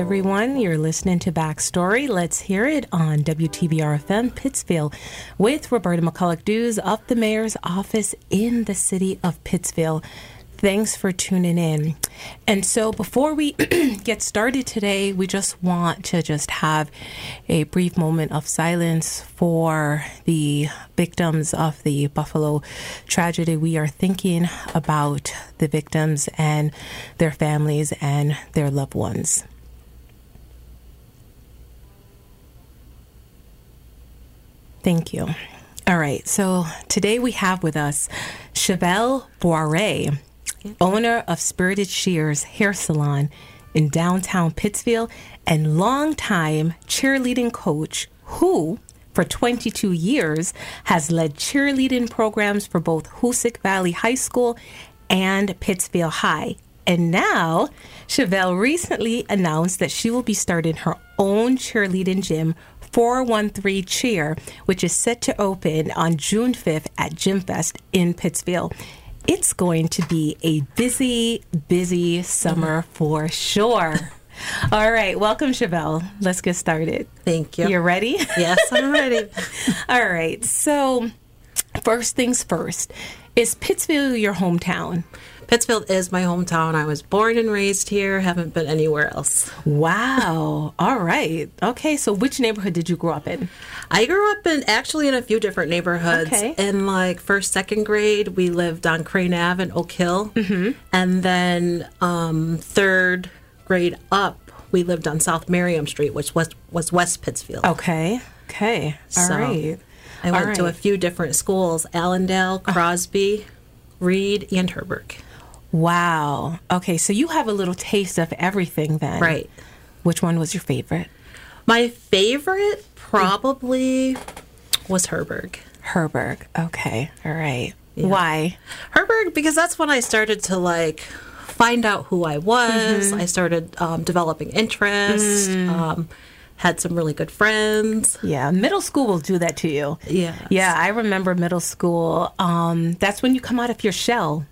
Everyone. You're listening to Backstory. Let's hear it on WTBR FM Pittsfield with Roberta McCulloch Dews of the mayor's office in the city of Pittsfield. Thanks for tuning in. And so, before we get started today, we just want to just have a brief moment of silence for the victims of the Buffalo tragedy. We are thinking about the victims and their families and their loved ones. Thank you. All right. So today we have with us Chevelle Boire, owner of Spirited Shears Hair Salon in downtown Pittsfield and longtime cheerleading coach who, for 22 years, has led cheerleading programs for both Hoosac Valley High School and Pittsfield High. And now, Chevelle recently announced that she will be starting her own cheerleading gym 413 Cheer, which is set to open on June 5th at Gymfest in Pittsfield. It's going to be a busy, busy summer for sure. All right, welcome, Chevelle. Let's get started. Thank you. You're ready? Yes, I'm ready. All right, so first things first. Is Pittsfield your hometown? Pittsfield is my hometown. I was born and raised here, haven't been anywhere else. Wow. All right. Okay, so which neighborhood did you grow up in? I grew up in actually in a few different neighborhoods. Okay. In like first, second grade, we lived on Crane Ave in Oak Hill. Mm-hmm. And then um, third grade up, we lived on South Merriam Street, which was, was West Pittsfield. Okay. Okay. All So, right. I went All to a few different schools Allendale, Crosby, Reid, and Herberg. Wow. Okay, so you have a little taste of everything then. Right. Which one was your favorite? My favorite probably was Herberg. Herberg. Okay. All right. Why? Herberg because that's when I started to like find out who I was. I started um, developing interest. Um, had some really good friends. Yeah, middle school will do that to you. Yes. Yeah, I remember middle school. Um, that's when you come out of your shell,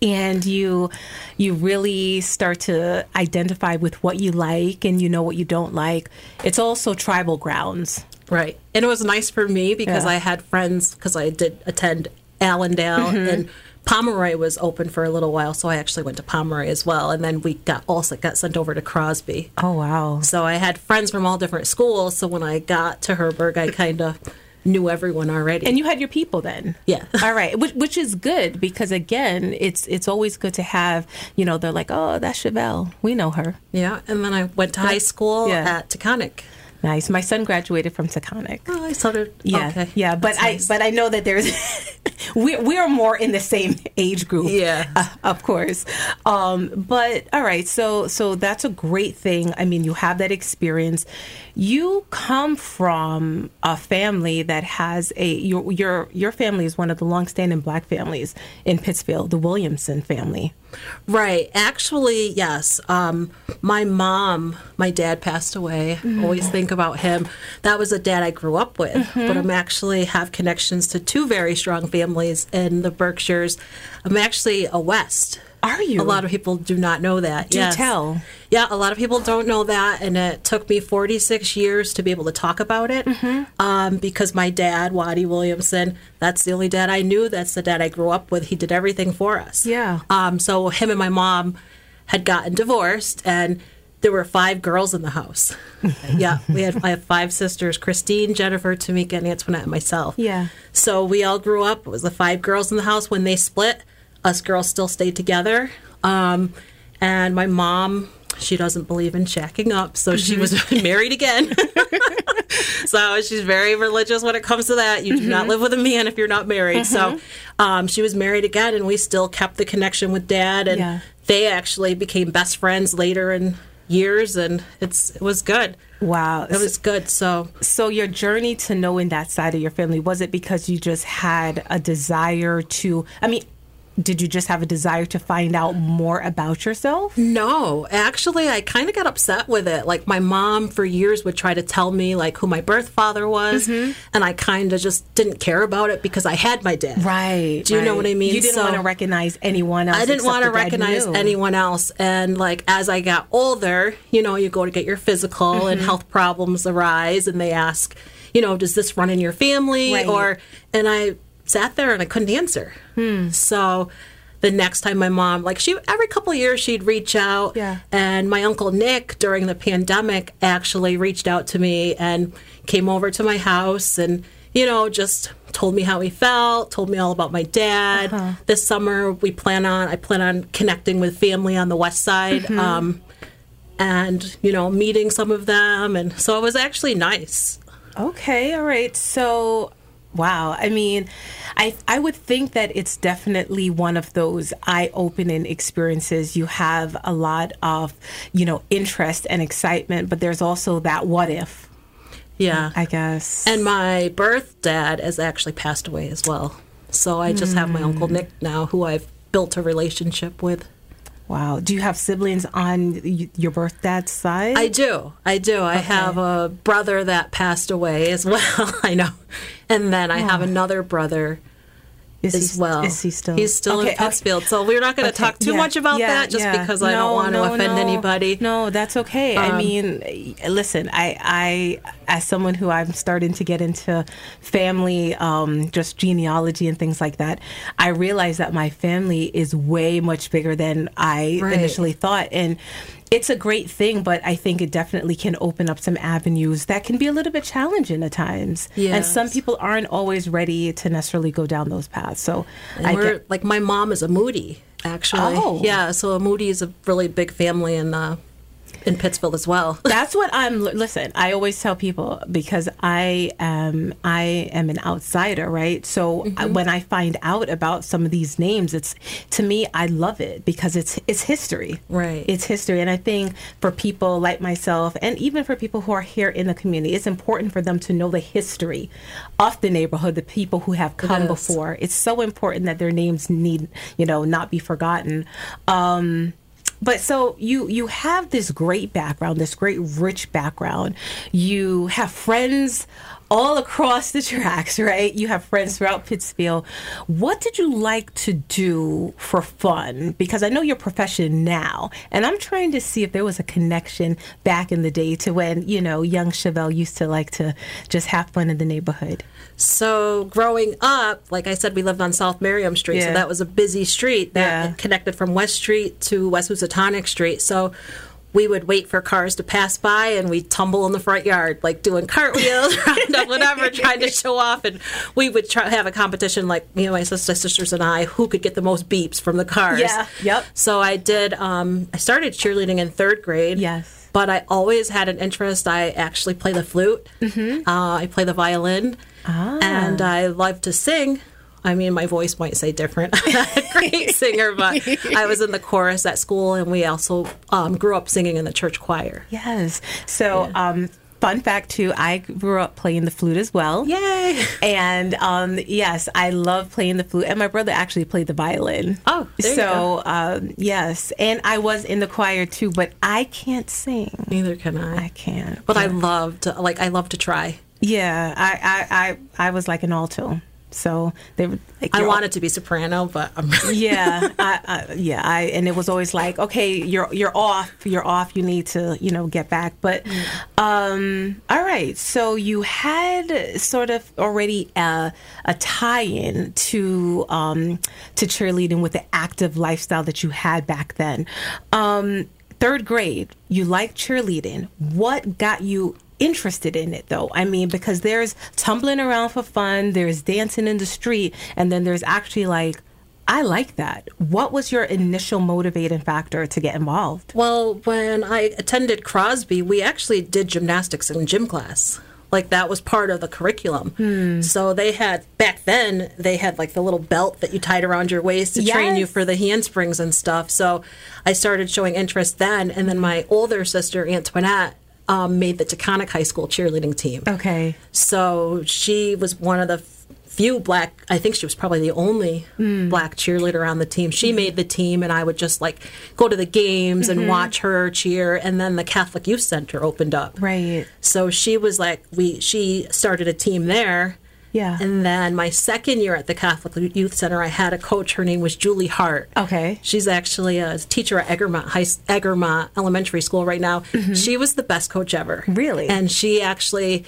and you you really start to identify with what you like and you know what you don't like. It's also tribal grounds. Right. And it was nice for me because Yeah. I had friends because I did attend Allendale and Pomeroy was open for a little while, so I actually went to Pomeroy as well. And then we got also got sent over to Crosby. Oh wow. So I had friends from all different schools. So when I got to Herberg, I kind of knew everyone already. And you had your people then. Yeah. All right, which, which is good because again, it's it's always good to have. You know, they're like, oh, that's Chevelle. We know her. yeah. And then I went to high school Yeah. at Taconic. Nice. My son graduated from Taconic. Oh, I started. Yeah, Okay. yeah, but That's I nice. but I know that there's we we are more in the same age group. Yeah. uh, of course. Um, but all right, so so that's a great thing. I mean, you have that experience. You come from a family that has a your your your family is one of the longstanding black families in Pittsfield, the Williamson family. Right. Actually, yes. Um, my mom, my dad passed away. Always think about him. That was a dad I grew up with. But I'm actually have connections to two very strong families in the Berkshires. I'm actually a West. Are you? A lot of people do not know that. Do yes. tell. Yeah, a lot of people don't know that, and it took me 46 years to be able to talk about it. Mm-hmm. Um, because my dad, Waddy Williamson, that's the only dad I knew. That's the dad I grew up with. He did everything for us. Yeah. Um, so him and my mom had gotten divorced, and there were five girls in the house. yeah, we had I have five sisters: Christine, Jennifer, Tamika, and Antoinette, and myself. Yeah. So we all grew up. It was the five girls in the house. When they split, us girls still stayed together. Um, and my mom, she doesn't believe in shacking up, so she was married again. so she's very religious when it comes to that. You do not live with a man if you're not married. So um, she was married again, and we still kept the connection with dad. And Yeah. they actually became best friends later in years, and it's it was good. Wow. It was good. So So your journey to knowing that side of your family was it because you just had a desire to? I mean, did you just have a desire to find out more about yourself? No, actually, I kind of got upset with it. Like my mom for years would try to tell me like who my birth father was, Mm-hmm. and I kind of just didn't care about it because I had my dad. Right. Do you know what I mean? You didn't So- want to recognize anyone else. I didn't want to the dad you recognize anyone else. And like as I got older, you know, you go to get your physical Mm-hmm. and health problems arise and they ask, you know, does this run in your family? Right. Or and I sat there and I couldn't answer. Hmm. So the next time my mom like she every couple of years she'd reach out Yeah. and my uncle Nick during the pandemic actually reached out to me and came over to my house and you know just told me how he felt told me all about my dad Uh-huh. this summer we plan on i plan on connecting with family on the west side Mm-hmm. um, and you know meeting some of them and so it was actually nice Okay, all right. So, wow. I mean, I I would think that it's definitely one of those eye-opening experiences. You have a lot of, you know, interest and excitement, but there's also that what if, yeah I guess. and my birth dad has actually passed away as well so i just have my uncle Hmm. nick now who i've built a relationship with wow. Do you have siblings on your birth dad's side? I do. I do. I have a brother that passed away as well. I know. And then I have another brother is as he, well. Is he still? He's still Okay, in okay. Pittsfield. So we're not going to Okay, talk too yeah, much about yeah, that just yeah. because I don't want to no, offend no. anybody. No, that's okay. I Um, mean, listen, I, I, as someone who I'm starting to get into family, um, just genealogy and things like that, I realize that my family is way much bigger than I Right. initially thought, and. It's a great thing, but I think it definitely can open up some avenues that can be a little bit challenging at times. And some people aren't always ready to necessarily go down those paths. So And I we're, get, like my mom is a Moody, actually. Oh. Yeah, so a Moody is a really big family in uh, in Pittsfield as well. That's what I'm. Listen, I always tell people because I am I am an outsider, right? So Mm-hmm. when I find out about some of these names, it's to me I love it because it's it's history, Right. It's history, and I think for people like myself, and even for people who are here in the community, it's important for them to know the history of the neighborhood, the people who have come is. before. It's so important that their names need you know not be forgotten. Um, but so you you have this great background, this great rich background. You have friends all across the tracks, right? You have friends throughout Pittsfield. What did you like to do for fun? Because I know your profession now, and I'm trying to see if there was a connection back in the day to when you know young Chevelle used to like to just have fun in the neighborhood. So growing up, like I said, we lived on South Merriam Street, Yeah. so that was a busy street that Yeah. connected from West Street to West Housatonic Street. So we would wait for cars to pass by and we'd tumble in the front yard, like doing cartwheels, up, whatever, trying to show off. And we would try have a competition, like you know, my sisters and I, who could get the most beeps from the cars. Yeah, yep. So I did. Um, I started cheerleading in third grade. Yes. But I always had an interest. I actually play the flute. Mm-hmm. Uh, I play the violin. Ah. And I love to sing. I mean, my voice might say different. I'm not a great singer, but I was in the chorus at school, and we also um, grew up singing in the church choir. Yes. So, um, fun fact too, I grew up playing the flute as well. Yay! And um, yes, I love playing the flute, and my brother actually played the violin. Oh, so um, yes, and I was in the choir too, but I can't sing. Neither can I. I can't. but I love to like. I love to try. yeah, I, I, I, I was like an alto, so they were. Like, I wanted to be soprano, but I'm yeah, I, I, yeah, I, and it was always like, okay, you're you're off, you're off. You need to, you know, get back. But, um, all right. So you had sort of already a, a tie-in to um, to cheerleading with the active lifestyle that you had back then. Um, third grade, you liked cheerleading. What got you? Interested in it though i mean because there's tumbling around for fun there's dancing in the street and then there's actually like I like that. What was your initial motivating factor to get involved? Well, when I attended Crosby, we actually did gymnastics in gym class. Like that was part of the curriculum. Hmm. So they had back then they had like the little belt that you tied around your waist to train you for the handsprings and stuff. So I started showing interest then, and then my older sister Antoinette um, made the Taconic High School cheerleading team. Okay. So she was one of the few black, I think she was probably the only hmm. black cheerleader on the team. She mm-hmm. made the team, and I would just like go to the games and mm-hmm. watch her cheer. And then the Catholic Youth Center opened up. Right. So she was like, we, she started a team there. Yeah. And then my second year at the Catholic Youth Center, I had a coach. Her name was Julie Hart. Okay. She's actually a teacher at Egremont High Egremont Elementary School right now. She was the best coach ever. Mm-hmm. Really? And she actually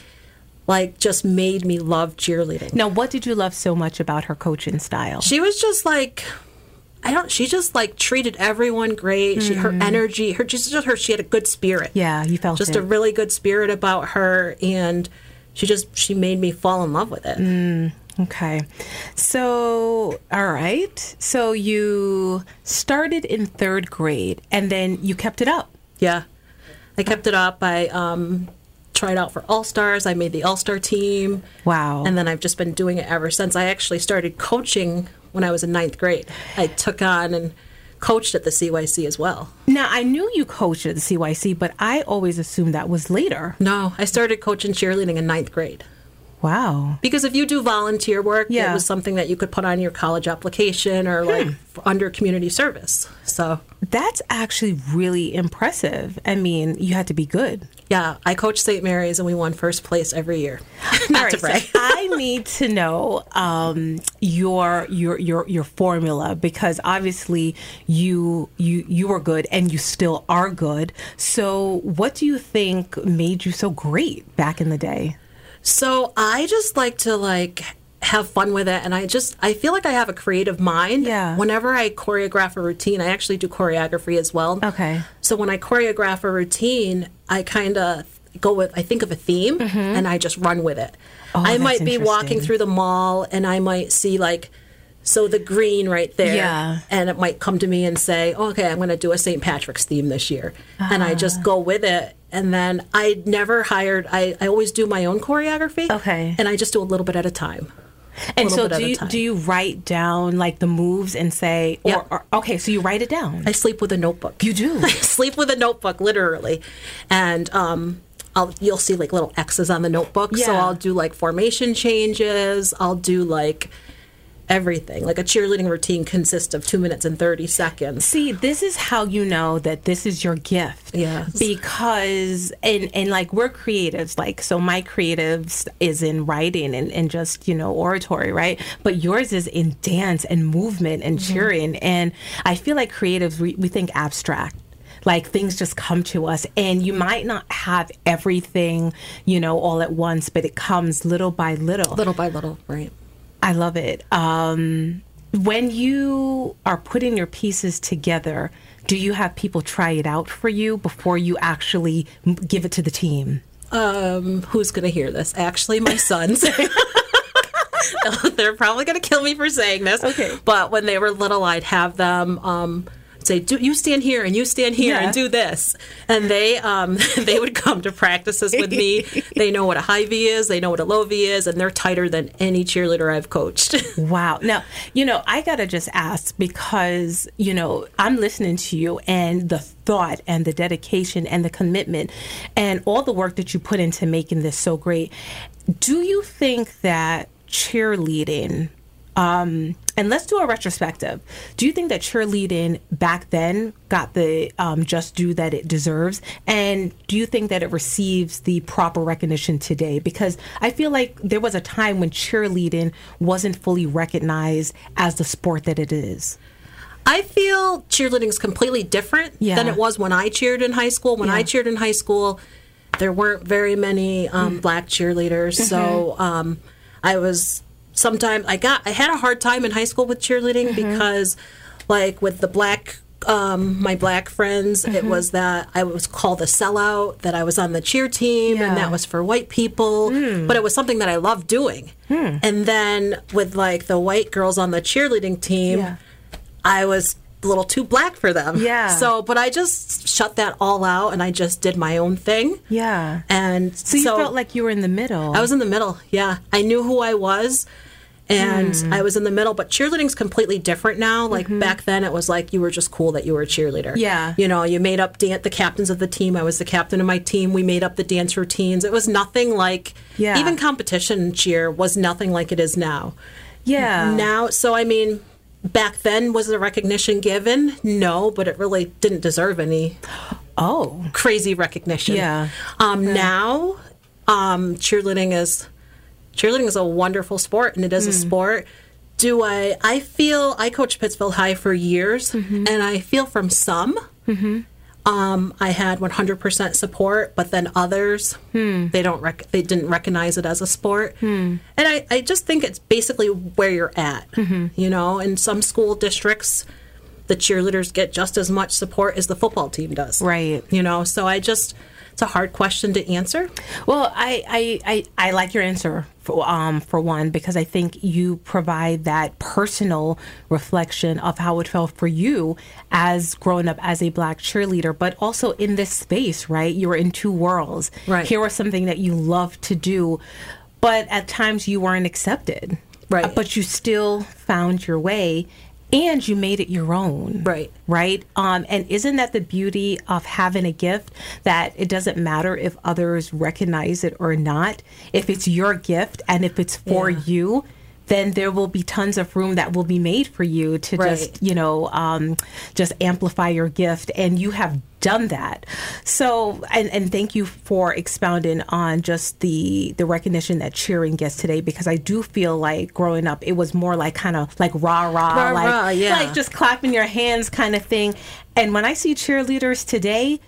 like just made me love cheerleading. Now, what did you love so much about her coaching style? She was just like I don't she just like treated everyone great. She her energy, her just just her she had a good spirit. Mm-hmm. yeah, you felt Just it. a really good spirit about her and she just she made me fall in love with it. Mm. Okay. So, all right. So you started in third grade and then you kept it up. Yeah. I kept it up. I um, tried out for All Stars. I made the All Star team. Wow. And then I've just been doing it ever since. I actually started coaching when I was in ninth grade. I took on and coached at the CYC as well. Now, I knew you coached at the CYC, but I always assumed that was later. No, I started coaching cheerleading in ninth grade. Wow. Because if you do volunteer work, Yeah. Hmm. it was something that you could put on your college application or like f- under community service. So, That's actually really impressive. I mean, you had to be good. yeah, I coached St. Mary's and we won first place every year. Not right, to so brag. I need to know um, your your your your formula because obviously you you you were good and you still are good. So, what do you think made you so great back in the day? So I just like to like have fun with it and I just I feel like I have a creative mind. Yeah. Whenever I choreograph a routine, I actually do choreography as well. Okay. So when I choreograph a routine, I kind of go with I think of a theme and I just run with it. Mm-hmm. Oh, I might be walking through the mall and I might see like so the green right there Yeah. and it might come to me and say, "Okay, I'm going to do a St. Patrick's theme this year." And I Ah. just go with it. And then I never hired I, I always do my own choreography. Okay. And I just do a little bit at a time. And so, do you do you write down like the moves and say, or, Yeah. or okay, so you write it down. I sleep with a notebook. You do? I sleep with a notebook, literally, and um, I'll you'll see like little X's on the notebook. So I'll do like formation changes. I'll do like everything. Like a cheerleading routine consists of two minutes and thirty seconds. See, this is how you know that this is your gift. Yeah. Because and and like we're creatives, like so my creatives is in writing and, and just, you know, oratory, right? But yours is in dance and movement and mm-hmm. cheering. And I feel like creatives we, we think abstract. Like things just come to us and you might not have everything, you know, all at once, but it comes little by little. Little by little, right? I love it. Um, when you are putting your pieces together, do you have people try it out for you before you actually give it to the team? Um, who's gonna hear this? Actually, my sons. They're probably gonna kill me for saying this. Okay. But when they were little, I'd have them um, say, "Do you stand here and you stand here Yeah. and do this?" And they um, they would come to practices with me. they know what a high V is. They know what a low V is, and they're tighter than any cheerleader I've coached. Wow. Now, you know, I got to just ask because, you know, I'm listening to you and the thought and the dedication and the commitment and all the work that you put into making this so great. Do you think that cheerleading, um, and let's do a retrospective. Do you think that cheerleading back then got the um, just due that it deserves? And do you think that it receives the proper recognition today? Because I feel like there was a time when cheerleading wasn't fully recognized as the sport that it is. I feel cheerleading is completely different Yeah. than it was when I cheered in high school. When I cheered in high school, there weren't very many um, Mm. black cheerleaders, Mm-hmm. so um, I was sometimes I got I had a hard time in high school with cheerleading Mm-hmm. because, like with the black. Um, my black friends, it Mm-hmm. was that I was called a sellout, that I was on the cheer team, Yeah. and that was for white people. But it was something that I loved doing. And then with like the white girls on the cheerleading team, Yeah. I was a little too black for them. Yeah. So, but I just shut that all out and I just did my own thing. Yeah. And So you felt like you were in the middle. I was in the middle. Yeah. I knew who I was and Hmm. I was in the middle, but cheerleading's completely different now. Like back then it was like you were just cool that you were a cheerleader. Mm-hmm. Yeah. You know, you made up dan- the captains of the team. I was the captain of my team. We made up the dance routines. It was nothing like Yeah. even competition cheer was nothing like it is now. yeah. Now, so I mean, back then was the recognition given? No, but it really didn't deserve any oh. crazy recognition. Yeah. Um, Now, um, cheerleading is cheerleading is a wonderful sport, and it is a sport. Do I? I feel I coached Pittsfield High for years, and I feel from some. Um, I had 100% support, but then others hmm. they don't rec- they didn't recognize it as a sport, hmm. and I, I just think it's basically where you're at. Mm-hmm. You know, in some school districts, the cheerleaders get just as much support as the football team does. Right. You know, so I just it's a hard question to answer. Well, I, I, I, I like your answer for, um, for one because I think you provide that personal reflection of how it felt for you as growing up as a black cheerleader, but also in this space, right? You were in two worlds. Right. Here was something that you loved to do, but at times you weren't accepted. Right. But you still found your way and you made it your own Right. right um, and isn't that the beauty of having a gift that it doesn't matter if others recognize it or not if it's your gift and if it's for Yeah. you then there will be tons of room that will be made for you to Right. just you know um, just amplify your gift and you have done that so and, and thank you for expounding on just the the recognition that cheering gets today because i do feel like growing up it was more like kind of like rah rah like, yeah. like just clapping your hands kind of thing and when i see cheerleaders today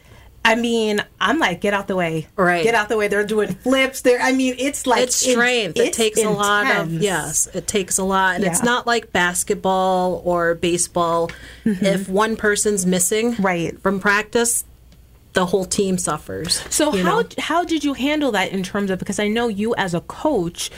I mean, I'm like, get out the way. Right. Get out the way. They're doing flips. They're, I mean, it's like it's strength. it it's takes a lot of yes. It takes a lot, and it's not like basketball or baseball. If one person's missing Mm-hmm. Right. from practice, the whole team suffers. So how know? how did you handle that in terms of because I know you as a coach,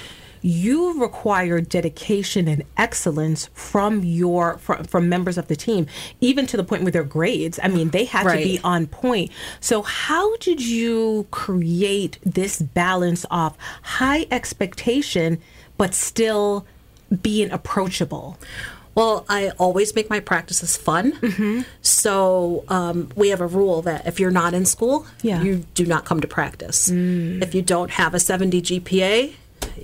you require dedication and excellence from your from, from members of the team, even to the point with their grades. I mean, they had to be on point. So how did you create this balance of high expectation but still being approachable? Well, I always make my practices fun. Mm-hmm. So um, we have a rule that if you're not in school, Yeah. Mm. you do not come to practice. If you don't have a 70 GPA,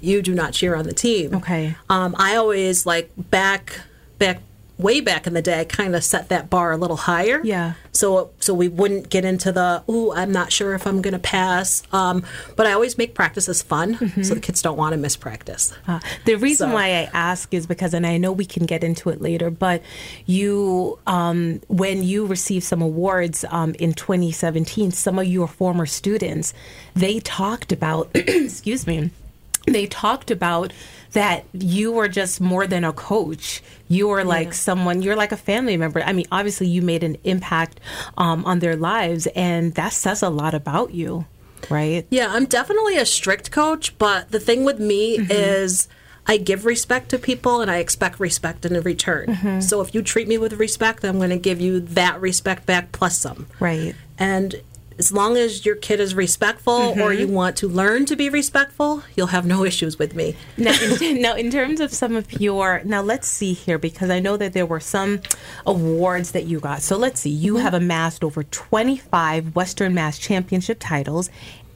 you do not cheer on the team. Okay. Um, I always like back back way back in the day, I kind of set that bar a little higher. Yeah. So so we wouldn't get into the ooh, I'm not sure if I'm going to pass. Um, but I always make practices fun, Mm-hmm. so the kids don't want to miss practice. Uh, the reason So- why I ask is because, and I know we can get into it later, but you, um, when you received some awards um, in 2017, some of your former students, they talked about, excuse me, they talked about that you were just more than a coach. You were like Yeah. someone, you're like a family member. I mean, obviously, you made an impact um, on their lives, and that says a lot about you, right? Yeah, I'm definitely a strict coach, but the thing with me Mm-hmm. is I give respect to people and I expect respect in return. Mm-hmm. So if you treat me with respect, I'm going to give you that respect back plus some. Right. And as long as your kid is respectful or Mm-hmm. you want to learn to be respectful, you'll have no issues with me. now, in, now, in terms of some of your, now let's see here because I know that there were some awards that you got. So let's see, you have amassed over 25 Western Mass Championship titles.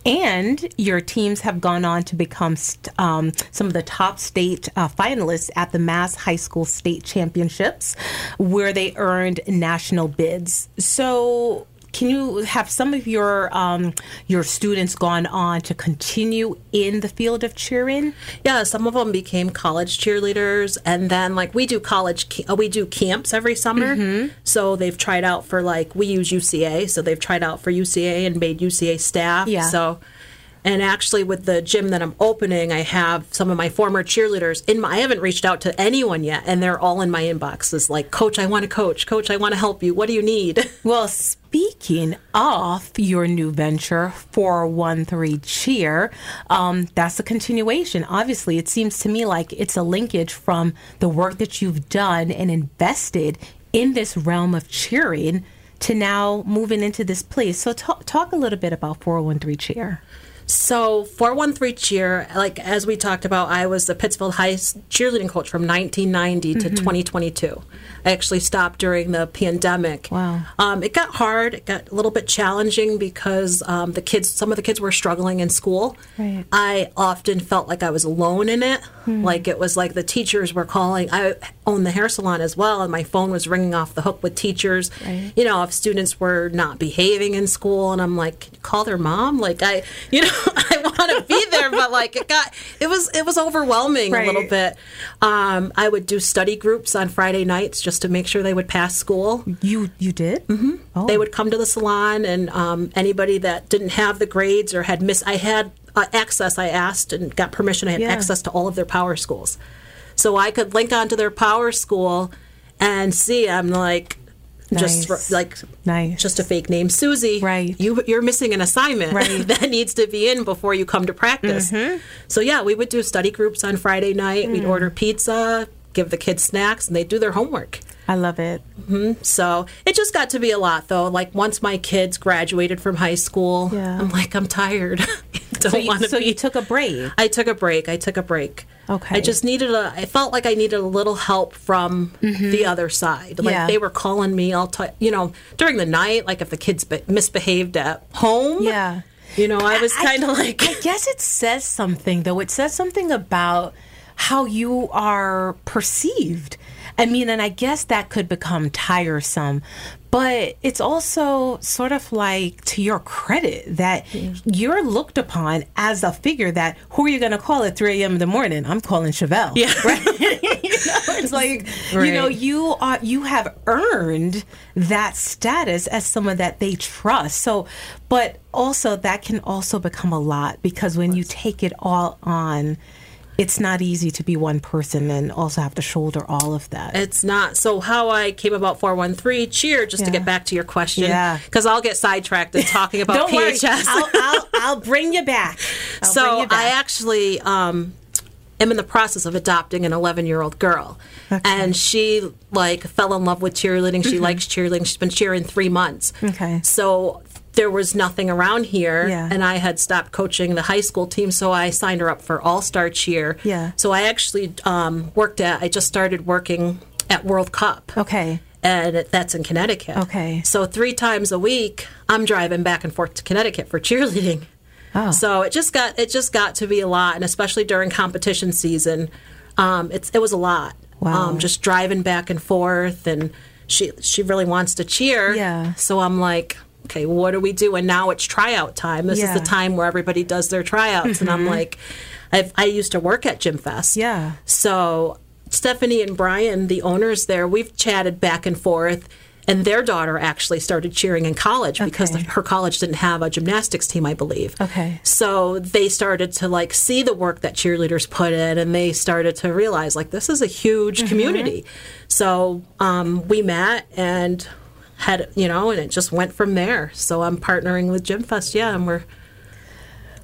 And your teams have gone on to become st- um, some of the top state uh, finalists at the Mass High School State Championships, where they earned national bids. So, can you have some of your um, your students gone on to continue in the field of cheering? Yeah, some of them became college cheerleaders, and then like we do college, uh, we do camps every summer. Mm-hmm. So they've tried out for like we use UCA, so they've tried out for UCA and made UCA staff. Yeah. So, and actually with the gym that I'm opening, I have some of my former cheerleaders in my. I haven't reached out to anyone yet, and they're all in my inboxes. Like, Coach, I want to coach. Coach, I want to help you. What do you need? Well, speaking of your new venture, 413 Cheer, um, that's a continuation. Obviously, it seems to me like it's a linkage from the work that you've done and invested in this realm of cheering to now moving into this place. So talk, talk a little bit about 413 Cheer. So 413 cheer, like as we talked about, I was the Pittsfield High cheerleading coach from 1990 to mm-hmm. 2022. Actually stopped during the pandemic. Wow. Um, it got hard. It got a little bit challenging because um, the kids, some of the kids were struggling in school. Right. I often felt like I was alone in it. Like it was like the teachers were calling. I own the hair salon as well, and my phone was ringing off the hook with teachers. Right. You know, if students were not behaving in school, and I'm like, call their mom. Like I, you know, I want to be there, but like it got, it was, it was overwhelming a little bit. Um, I would do study groups on Friday nights just to make sure they would pass school. You you did? Mm-hmm. Oh. They would come to the salon, and um, anybody that didn't have the grades or had missed, I had uh, access. I asked and got permission. I had Yeah. access to all of their PowerSchools, so I could link onto their PowerSchool and see. I'm like, Nice. for- like Nice. just a fake name, Susie. Right. You you're missing an assignment Right. Mm-hmm. that needs to be in before you come to practice. So yeah, we would do study groups on Friday night. Mm. We'd order pizza, give the kids snacks, and they'd do their homework. I love it. So it just got to be a lot, though. Like once my kids graduated from high school, Yeah. I'm like, I'm tired. Don't So, you, want to so be. you took a break. I took a break. I took a break. Okay. I just needed a. I felt like I needed a little help from the other side. Like Mm-hmm. Yeah. they were calling me all time. You know, during the night. Like if the kids be- misbehaved at home. Yeah. You know, I was kind of like. I guess it says something, though. It says something about how you are perceived. I mean, and I guess that could become tiresome, but it's also sort of like to your credit that you're looked upon as a figure that who are you going to call at 3 a.m. in the morning? I'm calling Chevelle. Yeah. Right? you know, it's like, you know, you are, you have earned that status as someone that they trust. So, but also that can also become a lot because when you take it all on, it's not easy to be one person and also have to shoulder all of that. It's not. So how I came about 413 cheer, just to get back to your question. Yeah. Because I'll get sidetracked in talking about Don't worry, I'll, I'll, I'll bring you back. I'll so you back. I actually um, am in the process of adopting an 11 year old girl, and she like fell in love with cheerleading. She likes cheerleading. She's been cheering three months. Mm-hmm. Okay. So there was nothing around here, Yeah. and I had stopped coaching the high school team, so I signed her up for All Star Cheer. Yeah. So I actually um, worked at. I just started working at World Cup okay. and that's in Connecticut. Okay. So three times a week, I'm driving back and forth to Connecticut for cheerleading. Oh. So it just got it just got to be a lot, and especially during competition season, um, it's it was a lot. Wow. Um, just driving back and forth, and she she really wants to cheer. Yeah. So I'm like. Okay, what do we do? And now it's tryout time. This Yeah. Mm-hmm. is the time where everybody does their tryouts, and I'm like, I've, I used to work at Gym Fest, Yeah. so Stephanie and Brian, the owners there, we've chatted back and forth. And their daughter actually started cheering in college because Okay. her college didn't have a gymnastics team, I believe. Okay. So they started to like see the work that cheerleaders put in, and they started to realize like this is a huge Mm-hmm. community. So um, we met and had you know, and it just went from there. So I'm partnering with Gym Fest, yeah, and we're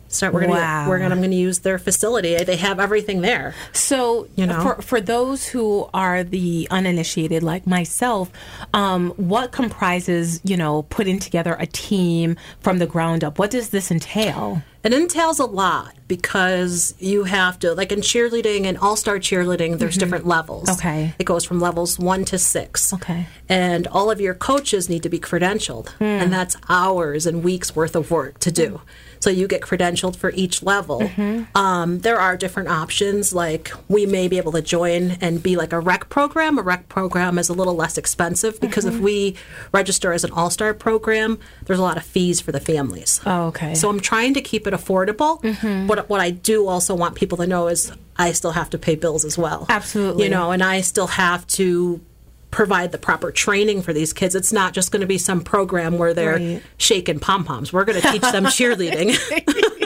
start. We're gonna Wow. we're gonna I'm gonna use their facility. They have everything there. So, You know? for for those who are the uninitiated, like myself, um, what comprises you know putting together a team from the ground up? What does this entail? It entails a lot because you have to, like in cheerleading and all star cheerleading, there's different levels. Mm-hmm. Okay. It goes from levels one to six. Okay. And all of your coaches need to be credentialed. Hmm. And that's hours and weeks worth of work to do. So you get credentialed for each level. Mm-hmm. Um, there are different options. Like we may be able to join and be like a rec program. A rec program is a little less expensive because Mm-hmm. if we register as an all star program, there's a lot of fees for the families. Oh, okay. So I'm trying to keep it affordable. Mm-hmm. What what I do also want people to know is I still have to pay bills as well. Absolutely. You know, and I still have to provide the proper training for these kids. It's not just going to be some program where they're Right. shaking pom poms. We're going to teach them cheerleading.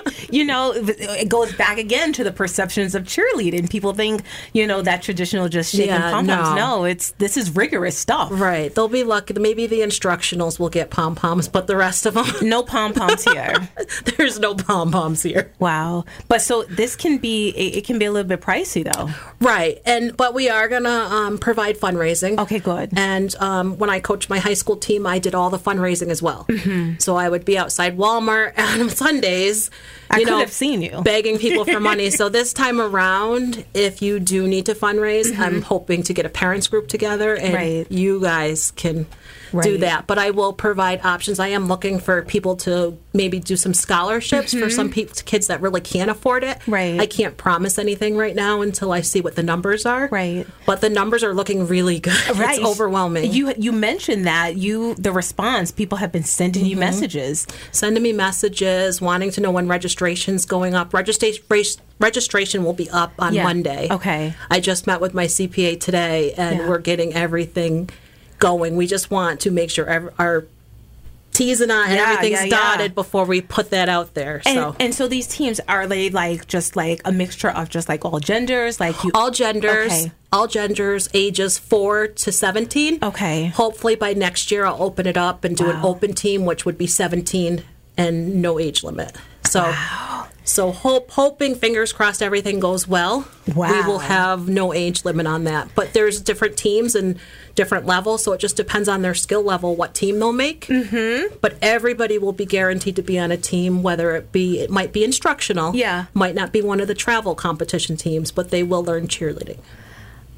you know, it goes back again to the perceptions of cheerleading. People think, you know, that traditional just shaking Yeah, pom poms. no. No, it's this is rigorous stuff. Right. They'll be lucky. Maybe the instructionals will get pom poms, but the rest of them, No pom poms here. there's no pom poms here. wow. But so this can be it, it can be a little bit pricey though. Right. And but we are gonna um, provide fundraising. Okay, good. And um, when I coached my high school team, I did all the fundraising as well. So I would be outside Walmart on Sundays. I you know, have seen you. begging people for money. so this time around, if you do need to fundraise, I'm mm-hmm. hoping to get a parents group together, and Right. you guys can do that. But I will provide options. I am looking for people to maybe do some scholarships for some people, kids that really can't afford it. Right. I can't promise anything right now until I see what the numbers are. Right. But the numbers are looking really good. Right. It's overwhelming. You you mentioned that you the response people have been sending Mm-hmm. you messages. sending me messages, wanting to know when registration's going up. Registration registration will be up on Yeah. Monday. Okay. I just met with my CPA today, and Yeah. we're getting everything going. We just want to make sure ev- our T's and I and Yeah, everything's yeah, yeah. dotted before we put that out there. So. and so these teams are they like just like a mixture of just like all genders, like you all genders, Okay. all genders, ages four to seventeen. Okay. Hopefully by next year I'll open it up and do an open team, which would be seventeen and no age limit. So, so hope, hoping, fingers crossed, everything goes well. We will have no age limit on that. But there's different teams and different levels, so it just depends on their skill level what team they'll make. Mm-hmm. But everybody will be guaranteed to be on a team, whether it be it might be instructional, Yeah. might not be one of the travel competition teams, but they will learn cheerleading.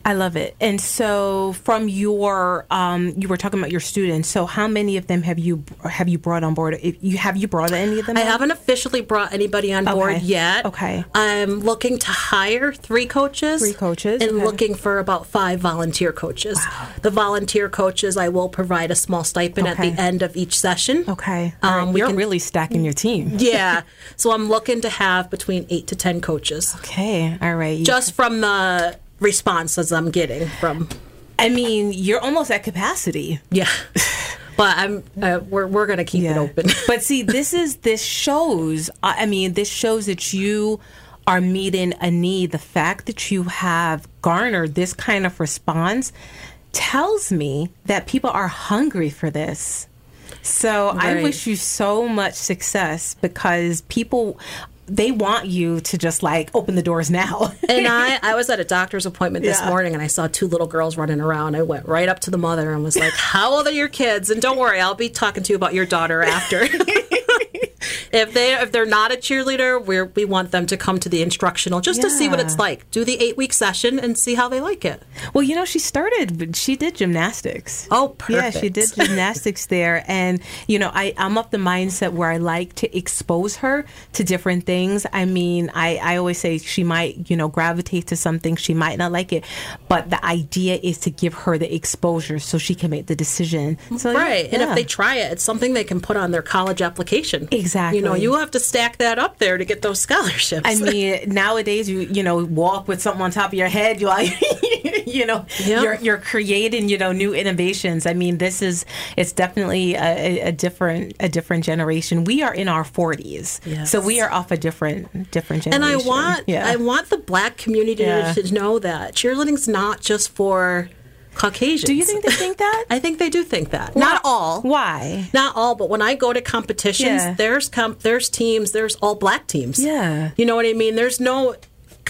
I love it. And so from your um you were talking about your students. So how many of them have you have you brought on board? If you have you brought any of them? I on? haven't officially brought anybody on board yet. Okay. I'm looking to hire three coaches. Three coaches, And okay. looking for about five volunteer coaches. The volunteer coaches, I will provide a small stipend Okay. at the end of each session. Okay. Um, we You're can- really stacking your team. Yeah. so I'm looking to have between eight to 10 coaches Okay. All right. You- just from the responses I'm getting from, I mean, you're almost at capacity. yeah. But I'm, uh, we're, we're going to keep it open. but see, this is this shows. I I mean, this shows that you are meeting a need. The fact that you have garnered this kind of response tells me that people are hungry for this. So I wish you so much success because people they want you to just like open the doors now. And I, I was at a doctor's appointment this Yeah. morning and I saw two little girls running around. I went right up to the mother and was like, How old are your kids? And don't worry, I'll be talking to you about your daughter after. if they if they're not a cheerleader, we we want them to come to the instructional just to see what it's like. Do the eight week session and see how they like it. Well, you know, she started. She did gymnastics. Oh, perfect. Yeah, she did gymnastics there, and you know, I I'm of the mindset where I like to expose her to different things. I mean, I I always say she might you know gravitate to something, she might not like it, but the idea is to give her the exposure so she can make the decision. So yeah, Right. And if they try it, it's something they can put on their college application. Exactly. You know, you have to stack that up there to get those scholarships. I mean, nowadays you you know walk with something on top of your head. You like, you know, Yeah. you're you're creating you know new innovations. I mean, this is it's definitely a, a- a different a different generation. We are in our forties, Yes. so we are off a different different generation. and. I want yeah. I want the black community Yeah. to know that cheerleading's not just for Caucasians. Do you think they think that? I think they do think that. Not all. Why? Not all, but when I go to competitions, Yeah. there's comp- there's teams, there's all black teams. Yeah. You know what I mean? There's no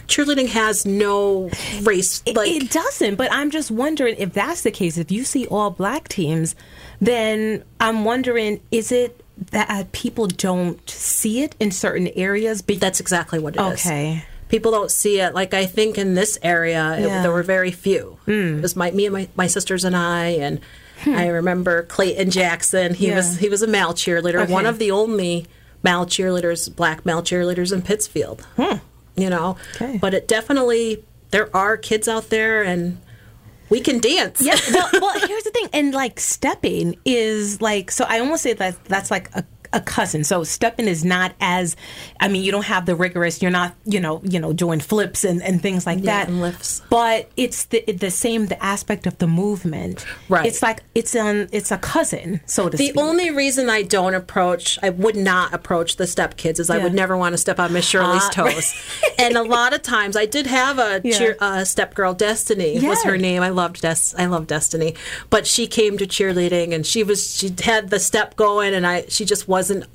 cheerleading has no race like it doesn't, but I'm just wondering if that's the case. If you see all black teams, then I'm wondering is it that people don't see it in certain areas? Be- that's exactly what it is. Okay. People don't see it. Like I think in this area, it- there were very few. Hmm. It was my me and my, my sisters and I, and I hmm. remember Clayton Jackson. He Yeah. was he was a male cheerleader, Okay. one of the only male cheerleaders, black male cheerleaders in Pittsfield. Hmm. You know, Okay. but it definitely there are kids out there, and we can dance. Yeah. Well, well, here's the thing, and like stepping is like so. I almost say that that's like a, a cousin. So stepping is not as, I mean, you don't have the rigorous. You're not, you know, you know, doing flips and, and things like Yeah, that. and lifts. But it's the the same the aspect of the movement. Right. It's like it's an it's a cousin, so to The speak. only reason I don't approach, I would not approach the step kids, is I would never want to step on Miss Shirley's Ah, toes. and a lot of times, I did have a Yeah. cheer, uh, step girl, Destiny was her name. I loved Des- I loved Destiny, but she came to cheerleading and she was she had the step going, and I she just wasn't.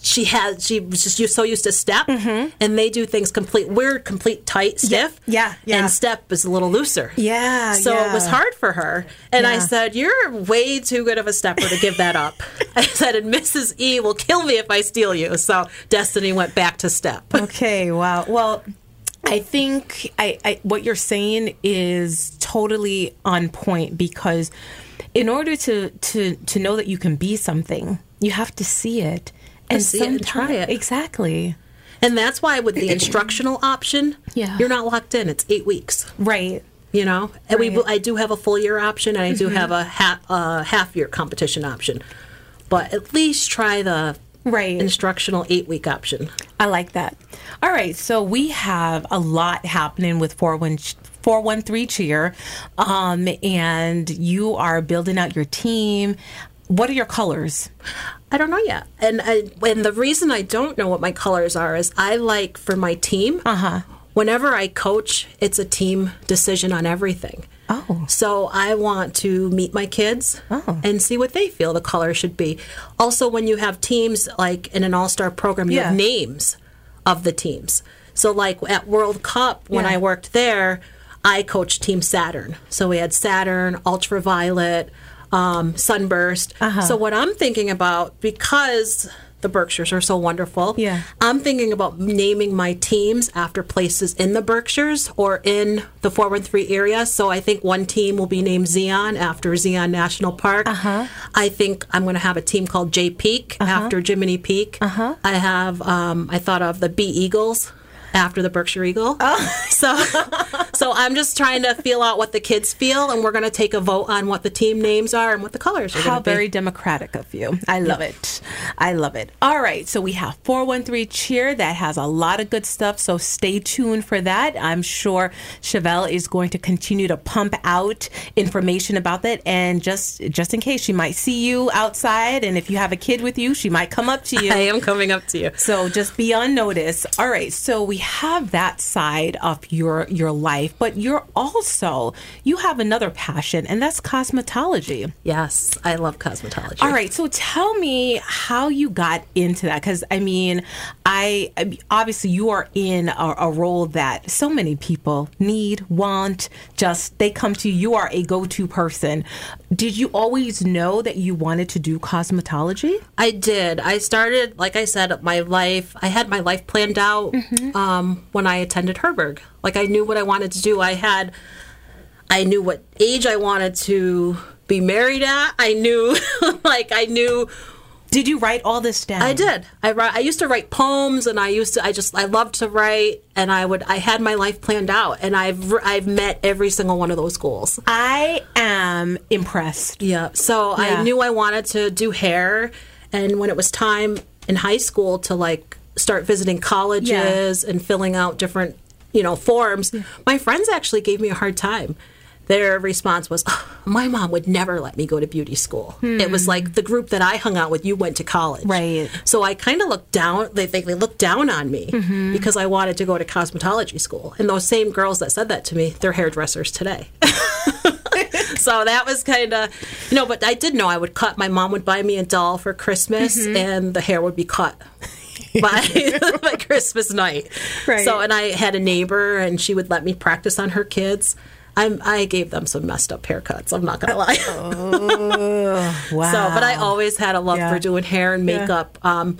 She had she was just so used to step, and they do things complete. We're complete tight stiff, Mm-hmm. yeah, yeah. and step is a little looser. Yeah, So it was hard for her. And I said, You're way too good of a stepper to give that up. I said, And Mrs. E will kill me if I steal you. So Destiny went back to step. Okay, wow. Well, I think I, I what you're saying is totally on point because in order to to to know that you can be something, you have to see it and see it and try it. Exactly. And that's why with the instructional option, Yeah. you're not locked in. It's eight weeks. Right. You know, and we Right. Mm-hmm. I do have a full year option, and I do have a half uh, half year competition option, but at least try the Right. instructional eight week option. I like that. All right, so we have a lot happening with 41 413 cheer um, and you are building out your team. What are your colors? I don't know yet. And I, and the reason I don't know what my colors are is I like for my team. Uh-huh. Whenever I coach, it's a team decision on everything. Oh. So I want to meet my kids Oh. and see what they feel the color should be. Also, when you have teams like in an all-star program, you Yeah. have names of the teams. So like at World Cup when Yeah. I worked there, I coached Team Saturn. So we had Saturn, Ultraviolet, um, Sunburst. Uh-huh. So what I'm thinking about because the Berkshires are so wonderful. Yeah. I'm thinking about naming my teams after places in the Berkshires or in the 413 area. So I think one team will be named Zion after Zion National Park. Uh-huh. I think I'm going to have a team called J Peak after Jiminy Peak. Uh-huh. I have, um, I thought of the B Eagles after the Berkshire Eagle. Oh. So, so I'm just trying to feel out what the kids feel, and we're going to take a vote on what the team names are and what the colors are How very democratic of you. I love it. I love it. All right. So we have 413 Cheer that has a lot of good stuff. So stay tuned for that. I'm sure Chevelle is going to continue to pump out information about that. And just just in case she might see you outside, and if you have a kid with you, she might come up to you. I am coming up to you. So just be on notice. All right. So we have that side of your your life, but you're also you have another passion, and that's cosmetology. Yes, I love cosmetology. All right, so tell me how you got into that because I mean, I, obviously you are in a, a role that so many people need, want, just they come to you. You are a go-to person. Did you always know that you wanted to do cosmetology? I did. I started, like I said, my life. I had my life planned out um, when I attended Herberg. Like I knew what I wanted to do. I had, I knew what age I wanted to be married at. I knew, like I knew. Did you write all this down? I did. I write, I used to write poems, and I used to. I just I loved to write, and I would. I had my life planned out, and I've I've met every single one of those goals. I am impressed. Yeah. So Yeah. I knew I wanted to do hair, and when it was time in high school to like start visiting colleges and filling out different, you know, forms, my friends actually gave me a hard time. Their response was, "Oh, "My mom would never let me go to beauty school." It was like the group that I hung out with. You went to college, Right. So I kind of looked down. They they, they looked down on me because I wanted to go to cosmetology school. And those same girls that said that to me, they're hairdressers today. so that was kind of you know but i did know i would cut my mom would buy me a doll for christmas Mm-hmm. and the hair would be cut by, by christmas night Right. so and i had a neighbor and she would let me practice on her kids I'm, I gave them some messed up haircuts. I'm not gonna lie. Wow. So, but I always had a love Yeah. for doing hair and makeup. Um,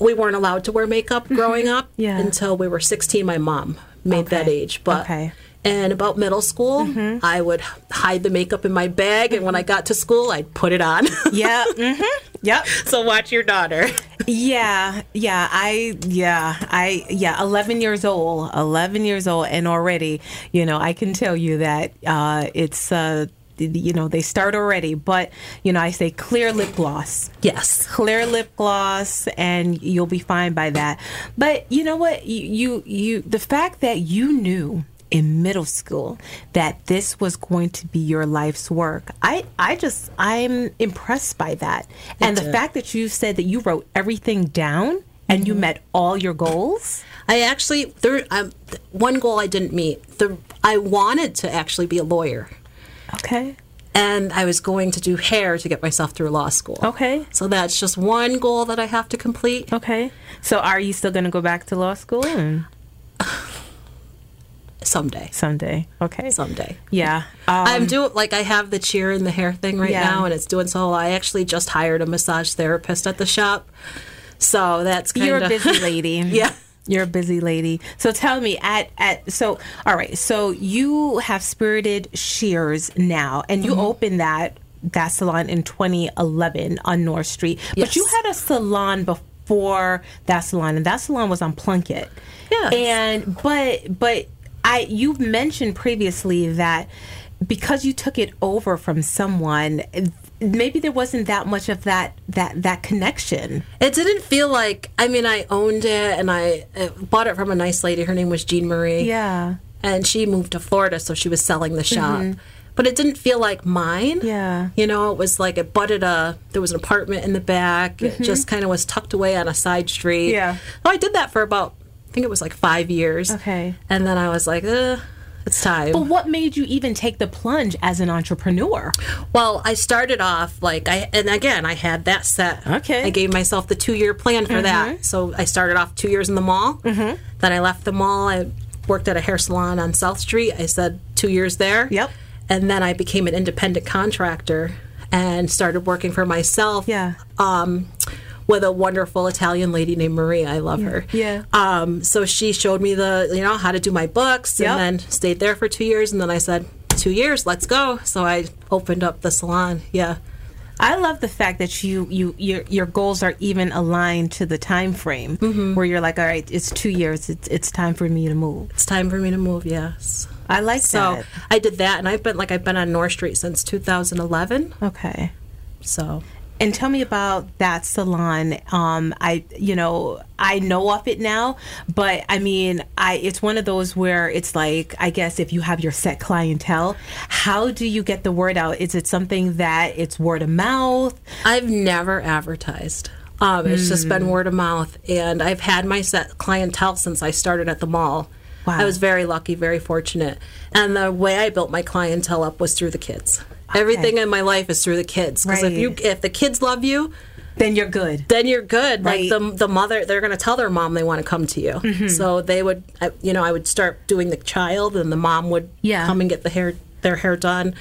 we weren't allowed to wear makeup growing up Mm-hmm. Yeah. until we were 16. My mom made that age, but Okay. Mm-hmm. and about middle school, I would hide the makeup in my bag, and when I got to school, I'd put it on. yeah. hmm Yep. so watch your daughter. Yeah, yeah, I, yeah, I, yeah, 11 years old, 11 years old, and already, you know, I can tell you that uh, it's, uh, you know they start already. But you know, I say clear lip gloss Yes. clear lip gloss and you'll be fine by that but you know what you you, you the fact that you knew in middle school that this was going to be your life's work. I i just i'm impressed by that. And the fact that you said that you wrote everything down and you met all your goals? I actually there um, one goal I didn't meet. The I wanted to actually be a lawyer, okay. And I was going to do hair to get myself through law school. okay. So that's just one goal that I have to complete. okay. So are you still going to go back to law school and Someday. someday okay Someday. yeah um, I'm doing like I have the cheer and the hair thing right Yeah. now, and it's doing so. well. I actually just hired a massage therapist at the shop, so that's kind You're of a busy lady. Yeah. You're a busy lady. So tell me at at so all right. So you have Spirited Shears now and Mm-hmm. you opened that that salon in 2011 on North Street. But you had a salon before that salon and that salon was on Plunkett. Yeah. And but but I you mentioned previously that because you took it over from someone maybe there wasn't that much of that that that connection. It didn't feel like. I mean, I owned it and I uh, bought it from a nice lady. Her name was Jean Marie. Yeah. and she moved to Florida, so she was selling the shop. But it didn't feel like mine. Mm-hmm. Yeah. You know, it was like it butted a. There was an apartment in the back. Mm-hmm. It just kind of was tucked away on a side street. Yeah. So I did that for about. I think it was like five years. Okay. And then I was like, Ugh, it's time. But what made you even take the plunge as an entrepreneur? Well, I started off like I, and again, I had that set. Okay. I gave myself the two year plan for that. So I started off two years in the mall. Mm-hmm. Then I left the mall. I worked at a hair salon on South Street. I said two years there. Yep. And then I became an independent contractor and started working for myself. Yeah. Um, with a wonderful Italian lady named Maria. I love her. Yeah. Um, so she showed me the, you know, how to do my books Yep. and then stayed there for two years. And then I said, two years, let's go. So I opened up the salon. Yeah. I love the fact that you you your your goals are even aligned to the time frame Mm-hmm. where you're like, all right, it's two years. It's it's time for me to move. It's time for me to move, yes. I like So that. I did that and I've been like I've been on North Street since 2011. Okay. So And tell me about that salon. Um, I, you know, I know of it now, but I mean, I it's one of those where it's like, I guess if you have your set clientele, how do you get the word out? Is it something that it's word of mouth? I've never advertised. Um, it's just Hmm. been word of mouth, and I've had my set clientele since I started at the mall. Wow. I was very lucky, very fortunate, and the way I built my clientele up was through the kids. Everything in my life is through the kids. Because if you if the kids love you, Then you're good. then you're good. Right. Like the the mother, they're going to tell their mom they want to come to you. Mm-hmm. So they would, you know, I would start doing the child, and the mom would Yeah. come and get the hair their hair done.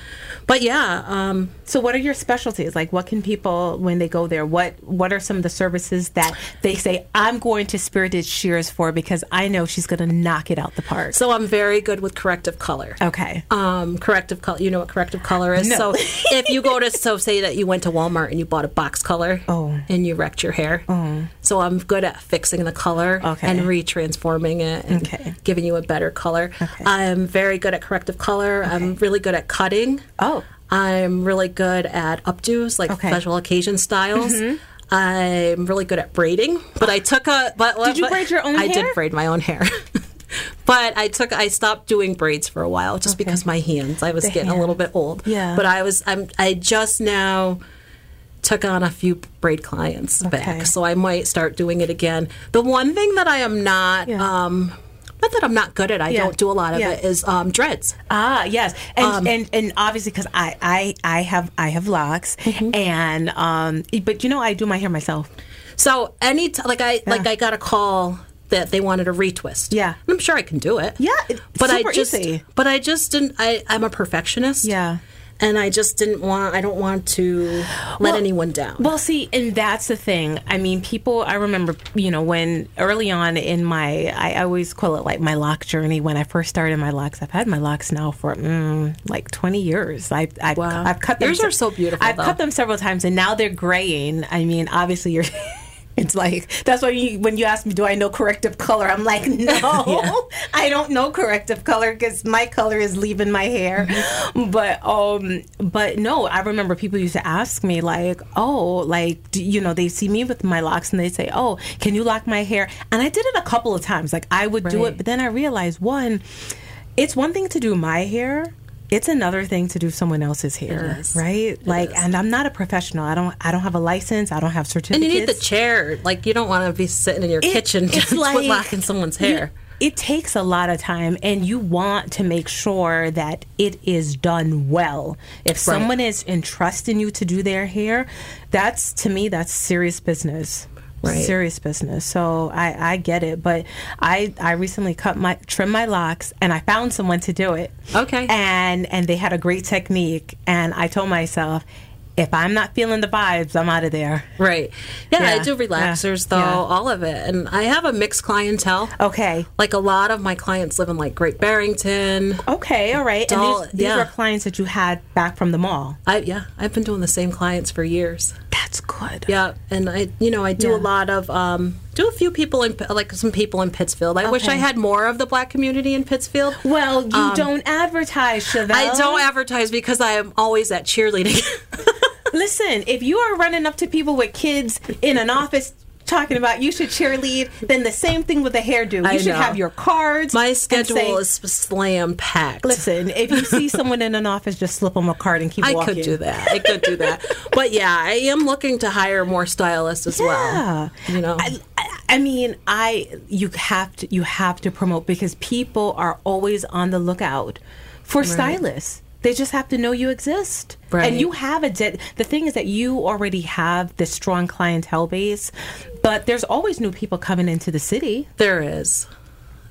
But yeah, um, So, what are your specialties? Like, what can people when they go there? What What are some of the services that they say I'm going to Spirited Shears for because I know she's going to knock it out the park? so I'm very good with corrective color. okay. um, corrective color. You know what corrective color is? No. So if you go to, so say that you went to Walmart and you bought a box color Oh. and you wrecked your hair. Oh. So I'm good at fixing the color Okay. and retransforming it and Okay. giving you a better color. Okay. I'm very good at corrective color. I'm really good at cutting. Oh. I'm really good at updos, like Okay. Mm-hmm. special occasion styles. I'm really good at braiding, but I took a. But Did you braid your own I hair? did braid my own hair. But I took I stopped doing braids for a while just because my hands I was The getting a little bit old. Yeah. But I was I'm I just now took on a few braid clients Okay. back. So I might start doing it again. The one thing that I am not Yeah. um not that I'm not good at, I Yeah. don't do a lot of Yeah. it is um dreads. Ah, yes, and Um, and and obviously because I I I have I have locks, Mm-hmm. and um, but you know I do my hair myself. So any t- like I like I got a call that they wanted a retwist. Yeah. I'm sure I can do it. Yeah, it's but super I just easy. but I just didn't. I I'm a perfectionist. Yeah. And I just didn't want. I don't want to let Well- anyone down. Well, see, and that's the thing. I mean, people. I remember, you know, when early on in my, I always call it like my lock journey. When I first started my locks, I've had my locks now for mm, like twenty years. I, I've, Wow. I've cut them. Yours are so beautiful, I've though. cut them several times, and now they're graying. I mean, obviously, you're. It's like that's why you, when you ask me, do I know corrective color? I'm like, no, I don't know corrective color because my color is leaving my hair. Mm-hmm. But um, but no, I remember people used to ask me like, oh, like you know, they see me with my locks and they say, oh, can you lock my hair? And I did it a couple of times. Like I would do it, but then I realized one, it's one thing to do my hair. It's another thing to do someone else's hair, is. right? like, and I'm not a professional. I don't. I don't have a license. I don't have certificates. And you need the chair. Like you don't want to be sitting in your It- kitchen just like- locking someone's hair. You- it takes a lot of time, and you want to make sure that it is done well. If someone is entrusting you to do their hair, that's to me that's serious business. Right. Serious business. So I, I get it, but I I recently cut my trim my locks, and I found someone to do it. Okay. And and they had a great technique, and I told myself. If I'm not feeling the vibes, I'm out of there. Right. Yeah, I do relaxers yeah, though, yeah. all of it. And I have a mixed clientele. Okay. Like a lot of my clients live in like Great Barrington. Okay, all right. Doll- and these, these yeah. were clients that you had back from the mall. I yeah, I've been doing the same clients for years. That's good. Yeah, and I you know, I do a lot of um do a few people in like some people in Pittsfield. I wish I had more of the black community in Pittsfield. Well, you don't advertise, Chevelle. Um, I don't advertise because I am always at cheerleading. Listen, if you are running up to people with kids in an office talking about you should cheerlead, then the same thing with the hairdo. You I should know. have your cards. My schedule say, is slam packed. Listen, if you see someone in an office, just slip them a card and keep I walking. could do that. I could do that. But yeah, I am looking to hire more stylists as Yeah. well. You know. I, I- mean, I you have to you have to promote because people are always on the lookout for stylists. They just have to know you exist, Right. and you have a. De- the thing is that you already have this strong clientele base, but there's always new people coming into the city. there is.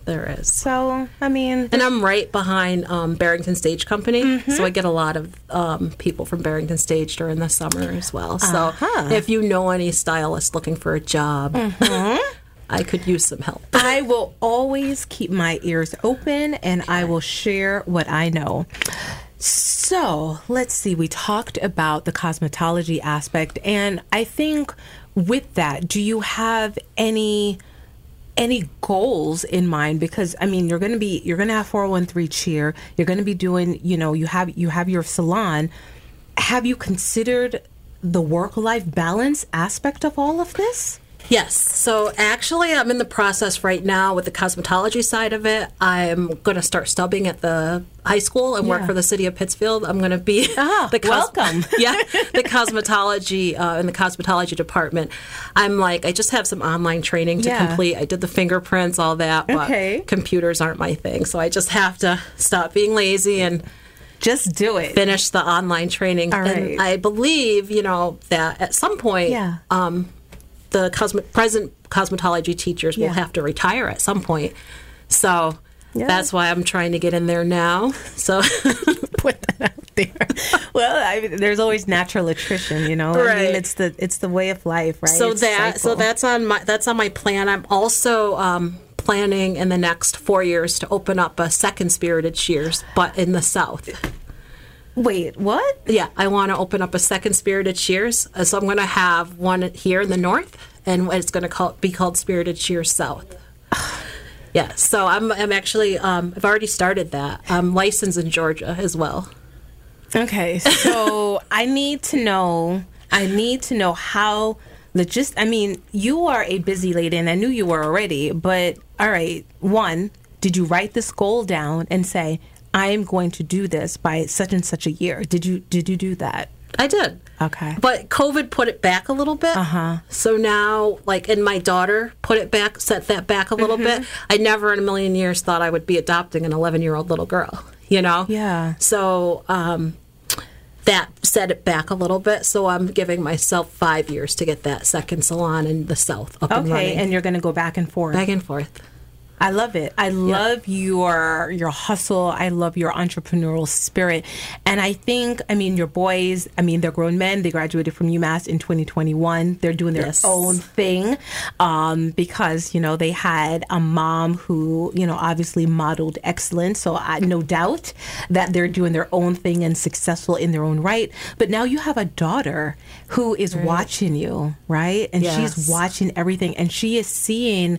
There is. So I mean, And I'm right behind um, Barrington Stage Company, Mm-hmm. so I get a lot of um, people from Barrington Stage during the summer as well. So Uh-huh. if you know any stylist looking for a job, Mm-hmm. I could use some help. I will always keep my ears open and I will share what I know. So let's see, we talked about the cosmetology aspect, and I think with that, do you have any any goals in mind? Because i mean you're going to be you're going to have 413 cheer. You're going to be doing you know you have you have your salon. Have you considered the work life balance aspect of all of this Yes. So actually, I'm in the process right now with the cosmetology side of it. I'm going to start stubbing at the high school and work for the city of Pittsfield. I'm going to be Ah, welcome. yeah, the cosmetology uh, in the cosmetology department. I'm like, I just have some online training to Yeah. complete. I did the fingerprints, all that, but Okay. computers aren't my thing. So I just have to stop being lazy and just do it finish the online training. All right. And I believe, you know, that at some point, Yeah. um, the cosme- present cosmetology teachers will have to retire at some point. So Yeah. that's why I'm trying to get in there now. So put that out there. well, I there's always natural attrition, you know. Right. I mean, it's the it's the way of life, right? so It's that so that's on my that's on my plan. I'm also um, planning in the next four years to open up a second Spirited Shears, but in the south. Wait, what? Yeah, I want to open up a second Spirited Shears. Uh, So I'm going to have one here in the north, and it's going to call, be called Spirited Shears South. Yeah, so I'm I'm actually um, I've already started that. I'm licensed in Georgia as well. Okay, so I need to know. I need to know how the just. I mean, you are a busy lady, and I knew you were already. But all right, one, did you write this goal down and say, "I am going to do this by such and such a year"? Did you did you do that? I did. Okay. But COVID put it back a little bit. Uh-huh. So now, like, and my daughter put it back, set that back a little Mm-hmm. bit. I never in a million years thought I would be adopting an 11 year old little girl, you know? Yeah. So, um, that set it back a little bit. So I'm giving myself five years to get that second salon in the South up and Okay, and you're going to go back and forth. back and forth. I love it. I love your your hustle. I love your entrepreneurial spirit. And I think, I mean, your boys, I mean, they're grown men. They graduated from UMass in 2021. They're doing their Yes. own thing um, because, you know, they had a mom who, you know, obviously modeled excellence. So I no doubt that they're doing their own thing and successful in their own right. But now you have a daughter who is watching you, right? And she's watching everything and she is seeing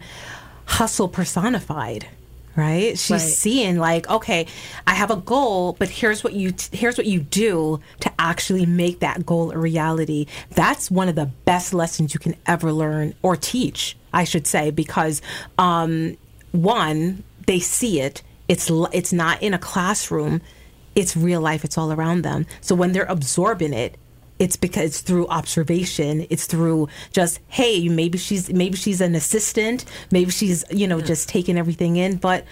hustle personified right? She's Right. seeing like okay i have a goal but here's what you here's what you do to actually make that goal a reality. That's one of the best lessons you can ever learn or teach i should say because um one they see it. It's it's not in a classroom. It's real life. It's all around them. So when they're absorbing it it's because it's through observation. It's through just hey maybe she's maybe she's an assistant. Maybe she's you know just taking everything in. But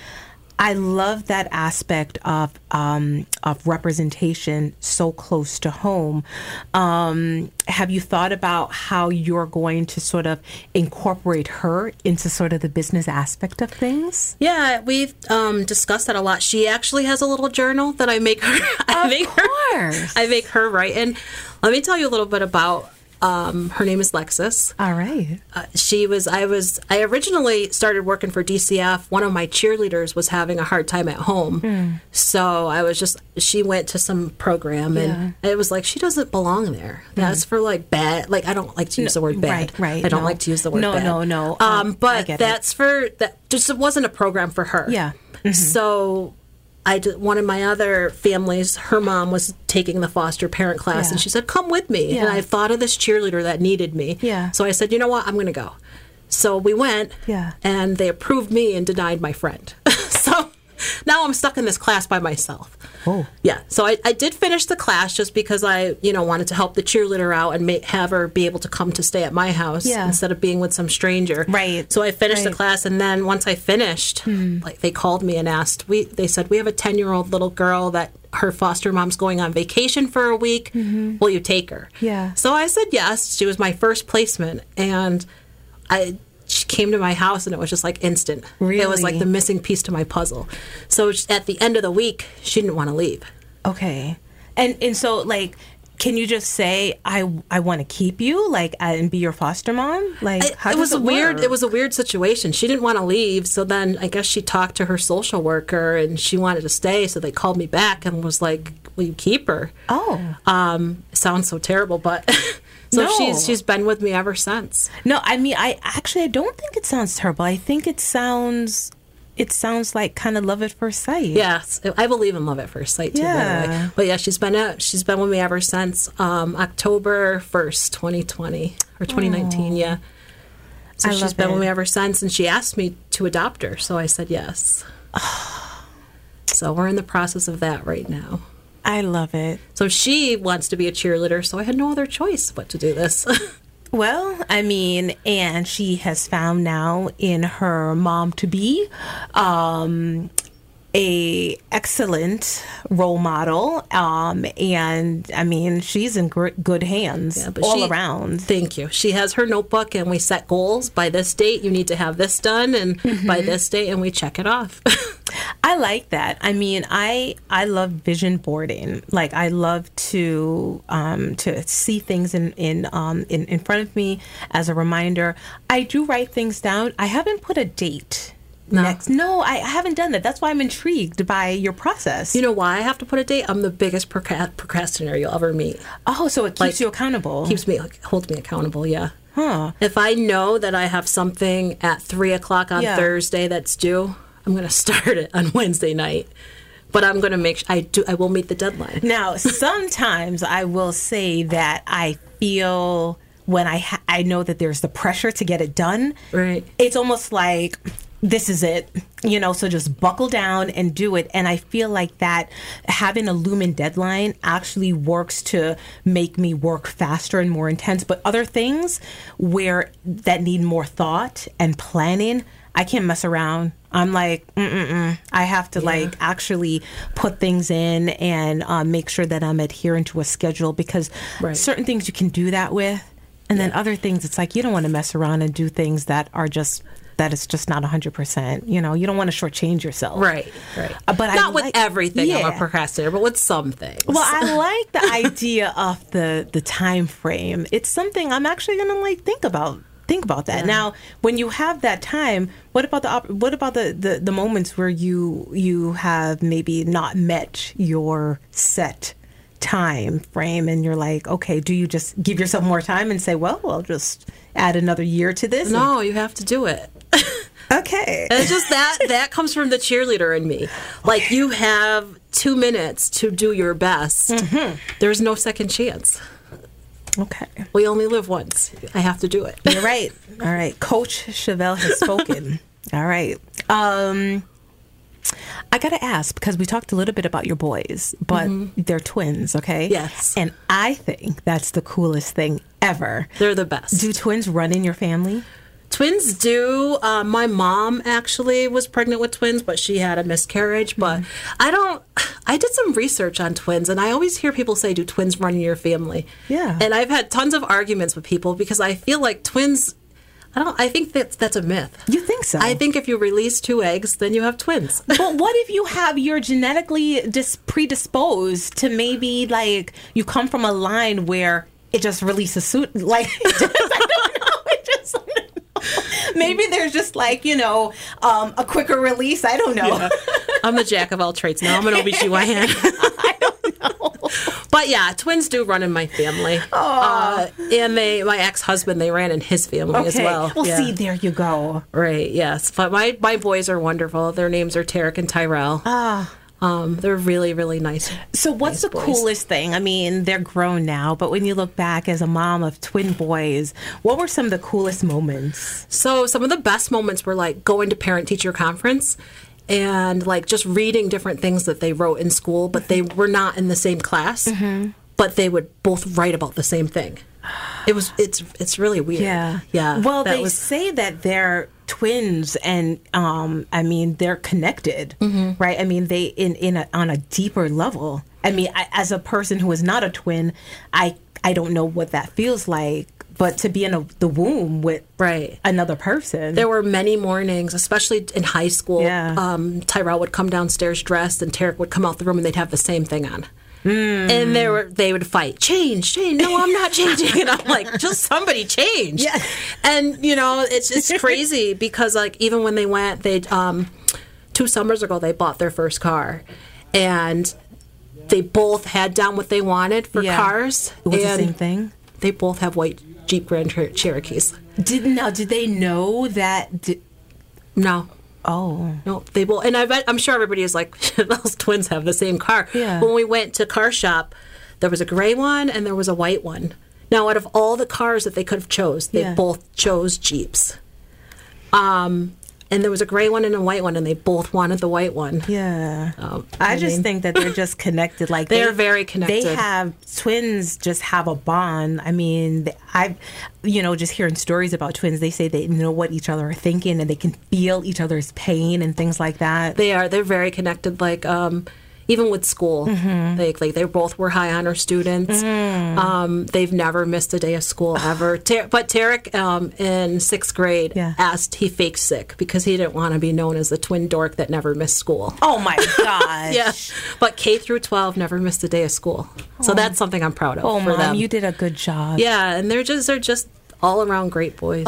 i love that aspect of um, of representation so close to home um, have you thought about how you're going to sort of incorporate her into sort of the business aspect of things Yeah, we've um, discussed that a lot. She actually has a little journal that I make her. I Of make course. her. I make her write. And let me tell you a little bit about. Um, her name is Lexus. all right Uh, she was. I was. I originally started working for DCF. One of my cheerleaders was having a hard time at home, Hmm. so I was just. She went to some program, and it was like she doesn't belong there. That's for like bad. Like I don't like to use the word bad. Hmm. right, right, I don't no. like to use the word No, bad. no, no. Um, Um, but get it. that's for that. Just it wasn't a program for her. Yeah. So I did, one of my other families, her mom was taking the foster parent class, Yeah. and she said, "Come with me." And I thought of this cheerleader that needed me. Yeah. So I said, "You know what? I'm going to go." So we went. Yeah. And they approved me and denied my friend. now I'm stuck in this class by myself. Oh. Yeah. So I, I did finish the class just because I, you know, wanted to help the cheerleader out and have her be able to come to stay at my house Yeah. instead of being with some stranger. Right. So I finished the class, and then once I finished, Hmm. like they called me and asked. We they said we have a ten year old little girl that her foster mom's going on vacation for a week. Will you take her? Mm-hmm. Yeah. So I said yes. She was my first placement, and I. Came to my house and it was just like instant. It was like the missing piece to my puzzle. So at the end of the week, she didn't want to leave. Okay. And and so like can you just say I I want to keep you like and be your foster mom? Like it, how it was a weird it was a weird situation she didn't want to leave so then i guess she talked to her social worker and she wanted to stay so they called me back and was like will you keep her Oh. um sounds so terrible but so No. she's she's been with me ever since No, I mean I actually I don't think it sounds terrible. I think it sounds it sounds like kind of love at first sight. yes i believe in love at first sight too by the Yeah. way but yeah she's been out she's been with me ever since um october 1st 2020 or 2019 yeah so I she's been with me ever since and she asked me to adopt her so i said yes so we're in the process of that right now I love it. So she wants to be a cheerleader, so I had no other choice but to do this. Well, I mean, and she has found now in her mom to be um, a excellent role model, um, and I mean, she's in gr- good hands Yeah, all she- around. Thank you. She has her notebook, and we set goals. By this date, you need to have this done, and by this date, and we check it off. I like that. I mean, I I love vision boarding. Like I love to um, to see things in in, um, in in front of me as a reminder. I do write things down. I haven't put a date. No. Next, no, I I haven't done that. That's why I'm intrigued by your process. you know why I have to put a date? I'm the biggest procrastinator you'll ever meet. oh, so it keeps like, you accountable. Keeps me holds me accountable. Yeah. huh? If I know that I have something at three o'clock on Yeah. Thursday that's due, I'm going to start it on Wednesday night. But I'm going to make sure I do. I will meet the deadline. Now, sometimes I will say that I feel when I ha- I know that there's the pressure to get it done. Right. It's almost like this is it, you know. So just buckle down and do it. And I feel like that having a lumen deadline actually works to make me work faster and more intense. But other things where that need more thought and planning. I can't mess around. I'm like, mm-mm-mm. I have to like actually put things in and uh, make sure that I'm adhering to a schedule because Right. certain things you can do that with, and then other things it's like you don't want to mess around and do things that are just that it's just not 100%. You know, you don't want to shortchange yourself. Right, right. Uh, but I not with like- everything. I'm Yeah. a procrastinator, but with some things. Well, I like the idea of the the time frame. It's something I'm actually going to like think about. Think about that. Now, when you have that time, what about the op- what about the, the the moments where you you have maybe not met your set time frame and you're like, okay, do you just give yourself more time and say, well, I'll just add another year to this? no, you have to do it. Okay. And it's just that that comes from the cheerleader in me. Like you have two minutes to do your best. Mm-hmm. There's no second chance. Okay. We only live once. I have to do it. You're right. All right. Coach Chevelle has spoken. All right. Um, I got to ask because we talked a little bit about your boys, but they're twins, okay? Yes. And I think that's the coolest thing ever. They're the best. Do twins run in your family? Twins do. Uh, my mom actually was pregnant with twins, but she had a miscarriage. But I don't. I did some research on twins, and I always hear people say, "Do twins run in your family?" Yeah. And I've had tons of arguments with people because I feel like twins. I don't. I think that's that's a myth. You think so? I think if you release two eggs, then you have twins. but what if you have you're genetically dis- predisposed to maybe like you come from a line where it just releases suit like I don't know. It just maybe there's just like you know um, a quicker release. I don't know. I'm the jack of all trades now. I'm an OBGYN. I don't know. But yeah, twins do run in my family. Uh, and they, my ex-husband, they ran in his family as Okay. well. Yeah. see, there you go. Right. Yes. But my my boys are wonderful. Their names are Tarek and Tyrell. Ah. Um, they're really really nice. So, what's the boys. coolest thing? I mean, they're grown now, but when you look back as a mom of twin boys, what were some of the coolest moments? So some of the best moments were like going to parent teacher conference and like just reading different things that they wrote in school, but they were not in the same class. Mm-hmm. But they would both write about the same thing. It was it's it's really weird. Yeah. Yeah. Well, they was say that they're twins and um I mean they're connected, Mm-hmm. right? I mean they in in a, on a deeper level. I mean, I, as a person who is not a twin, I I don't know what that feels like, but to be in a, the womb with right. another person. There were many mornings, especially in high school. Yeah. Um, Tyrell would come downstairs dressed, and Tarek would come out the room, and they'd have the same thing on. Hmm. And they were they would fight. Change, change. No, I'm not changing. And I'm like, just somebody change. Yeah. And you know, it's it's crazy because like even when they went, they um, two summers ago they bought their first car, and they both had down what they wanted for Yeah. cars. it was the same thing. They both have white Jeep Grand Cher- Cherokees. Did now did they know that? No. Oh, No, they will, and I bet I'm sure everybody is like those twins have the same car. Yeah. When we went to car shop, there was a gray one and there was a white one. Now, out of all the cars that they could have chose, they Yeah. both chose Jeeps. Um, and there was a gray one and a white one, and they both wanted the white one. Yeah. Um, I, I just mean- think that they're just connected. Like They're very connected. They have twins. Just have a bond. I mean, I've, you know, just hearing stories about twins. They say they know what each other are thinking, and they can feel each other's pain and things like that. They are. They're very connected. Like um, even with school, Mm-hmm. they like they both were high honor students. Mm. Um, they've never missed a day of school ever. Ter- but Tarek um, in sixth grade Yeah. asked he faked sick because he didn't want to be known as the twin dork that never missed school. oh my gosh. Yeah, but K through twelve never missed a day of school. So that's something I'm proud of Oh, for mom, them. you did a good job. yeah, and they're just they're just all around great boys.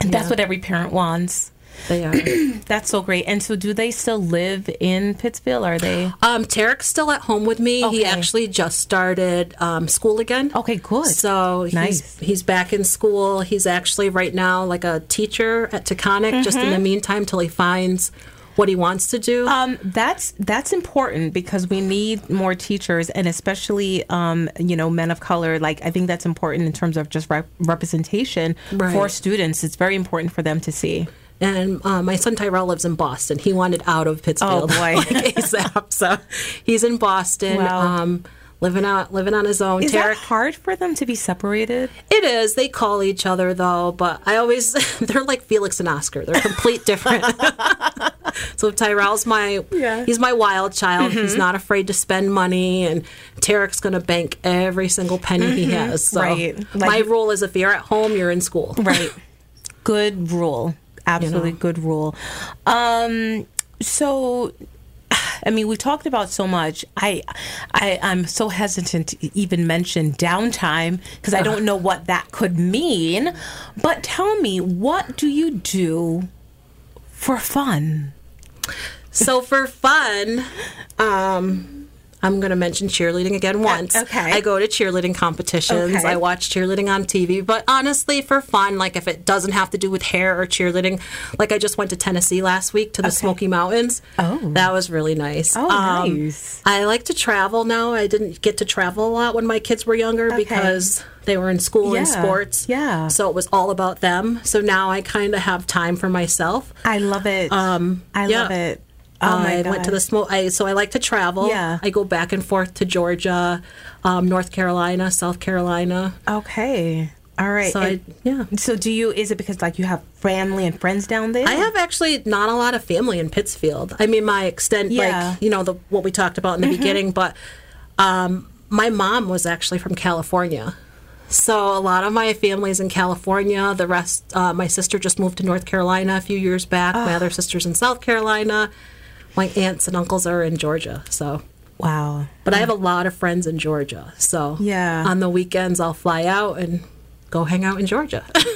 That's what every parent wants. They are. That's so great. And so, do they still live in Pittsfield? Are they? Um, Tarek's still at home with me. He actually just started um, school again. Okay, good. So Nice. he's he's back in school. He's actually right now like a teacher at Taconic, just in the meantime till he finds what he wants to do. Um, that's that's important because we need more teachers, and especially um, you know men of color. Like I think that's important in terms of just rep- representation Right. for students. It's very important for them to see. And uh, my son Tyrell lives in Boston. He wanted out of Pittsfield Oh, boy. like ASAP. So he's in Boston, Wow. um, living out living on his own. Is that hard for them to be separated? it is. They call each other though, but I always they're like Felix and Oscar. They're complete different. so Tyrell's my Yeah. Mm-hmm. he's my wild child. He's not afraid to spend money, and Tarek's going to bank every single penny he has. So Mm-hmm. Right. my rule is if you're at home, you're in school. Right. Good rule. Absolutely know. good rule. Um, so I mean, we talked about so much. I, I, I'm so hesitant to even mention downtime because I don't know what that could mean. But tell me, what do you do for fun? So for fun, um, I'm going to mention cheerleading again once. okay. I go to cheerleading competitions. Okay. I watch cheerleading on TV. But honestly, for fun, like if it doesn't have to do with hair or cheerleading, like I just went to Tennessee last week to the Smoky Mountains. Oh. That was really nice. Um, Oh, nice. I like to travel now. I didn't get to travel a lot when my kids were younger because they were in school and sports. Yeah. So it was all about them. So now I kind of have time for myself. I love it. Um, I yeah. love it. Oh I went to the small. I, so I like to travel. Yeah. I go back and forth to Georgia, um, North Carolina, South Carolina. Okay. All right. So I, yeah. so do you? Is it because like you have family and friends down there? I have actually not a lot of family in Pittsfield. I mean, my extent, Yeah. Mm-hmm. like you know, the what we talked about in the beginning. But um, my mom was actually from California, so a lot of my family's in California. The rest, uh, my sister just moved to North Carolina a few years back. Ah. My other sister's in South Carolina. My aunts and uncles are in Georgia. So Wow. But I have a lot of friends in Georgia. So Yeah. on the weekends, I'll fly out and go hang out in Georgia.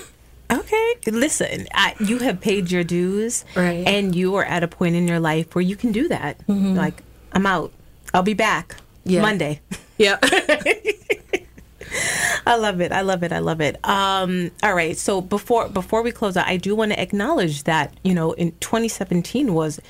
Okay. Listen, I, you have paid your dues, Right. and you are at a point in your life where you can do that. Like, I'm out. I'll be back Yeah. Monday. yeah. I love it. I love it. I love it. Um, all right. So before before we close out, I do want to acknowledge that you know in 2017 was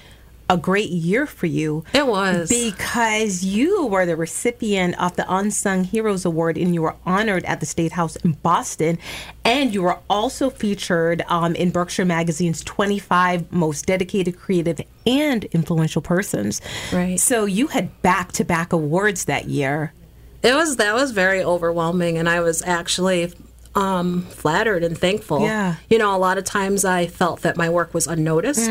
a great year for you. It was. because you were the recipient of the Unsung Heroes Award and you were honored at the State House in Boston, and you were also featured um, in Berkshire Magazine's 25 most dedicated, creative, and influential persons. Right. So you had back to back awards that year. It was that was very overwhelming, and I was actually um, flattered and thankful. Yeah. You know, a lot of times I felt that my work was unnoticed.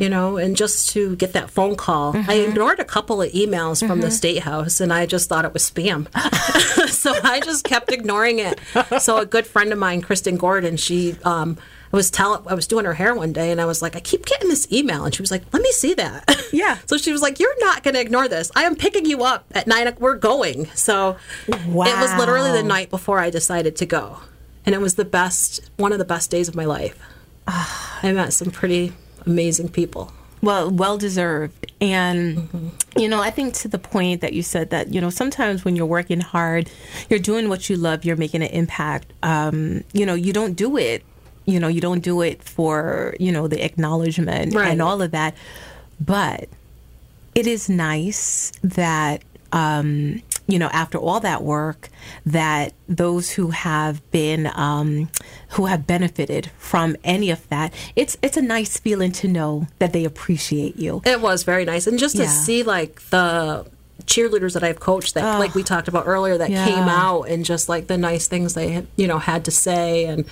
You know, and just to get that phone call, I ignored a couple of emails from the state house, and I just thought it was spam. so I just kept ignoring it. So a good friend of mine, Kristen Gordon, she. Um, I was telling, I was doing her hair one day and I was like, I keep getting this email and she was like, Let me see that. Yeah. So she was like, You're not gonna ignore this. I am picking you up at nine. nine o- we're going. So it was literally the night before I decided to go. And it was the best one of the best days of my life. I met some pretty amazing people. Well, well deserved. And, you know, I think to the point that you said that, you know, sometimes when you're working hard, you're doing what you love, you're making an impact. Um, you know, you don't do it, you know, you don't do it for, you know, the acknowledgement Right. and all of that. But it is nice that um, you know after all that work that those who have been um, who have benefited from any of that it's it's a nice feeling to know that they appreciate you It was very nice. And just to Yeah. see like the cheerleaders that I've coached that like we talked about earlier that Yeah. came out and just like the nice things they had, you know, had to say and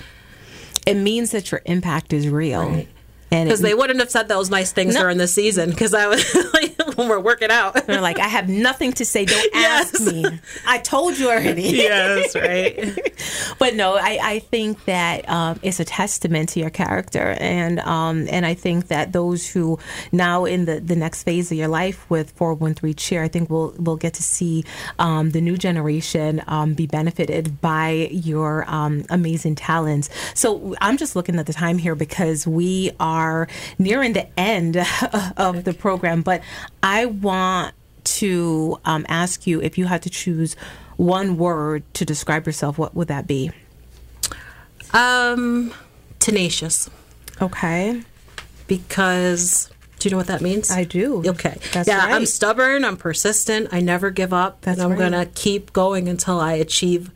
it means that your impact is real. It- because they wouldn't have said those nice things No. during the season because I was like when we're working out. they're like i have nothing to say don't ask me i told you already yes, right. but no, I, I think that um, it's a testament to your character, and um, and I think that those who now in the, the next phase of your life with 413 Cheer, I think we'll we'll get to see um, the new generation um, be benefited by your um, amazing talents. So I'm just looking at the time here because we are nearing the end of the program, but I want to um, ask you if you had to choose one word to describe yourself, what would that be? Um, tenacious Okay. because do you know what that means? I do. Okay. That's yeah, I'm stubborn. I'm persistent. I never give up. That's and I'm right. gonna keep going until I achieve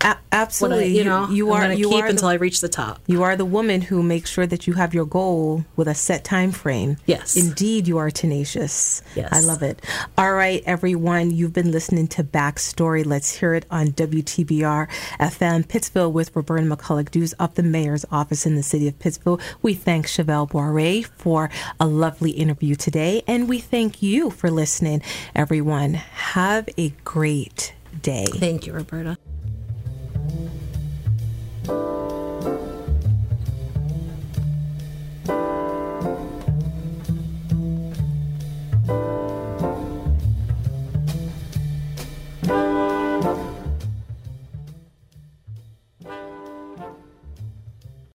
A- absolutely. I, you know. you are you keep are until the, I reach the top. you are the woman who makes sure that you have your goal with a set time frame. Yes. Indeed, you are tenacious. Yes. I love it. All right, everyone, you've been listening to Backstory. Let's hear it on WTBR FM Pittsfield with Roberta McCulloch Dews of the mayor's office in the city of Pittsfield. We thank Chevelle Boire for a lovely interview today, and we thank you for listening, everyone. Have a great day. Thank you, Roberta.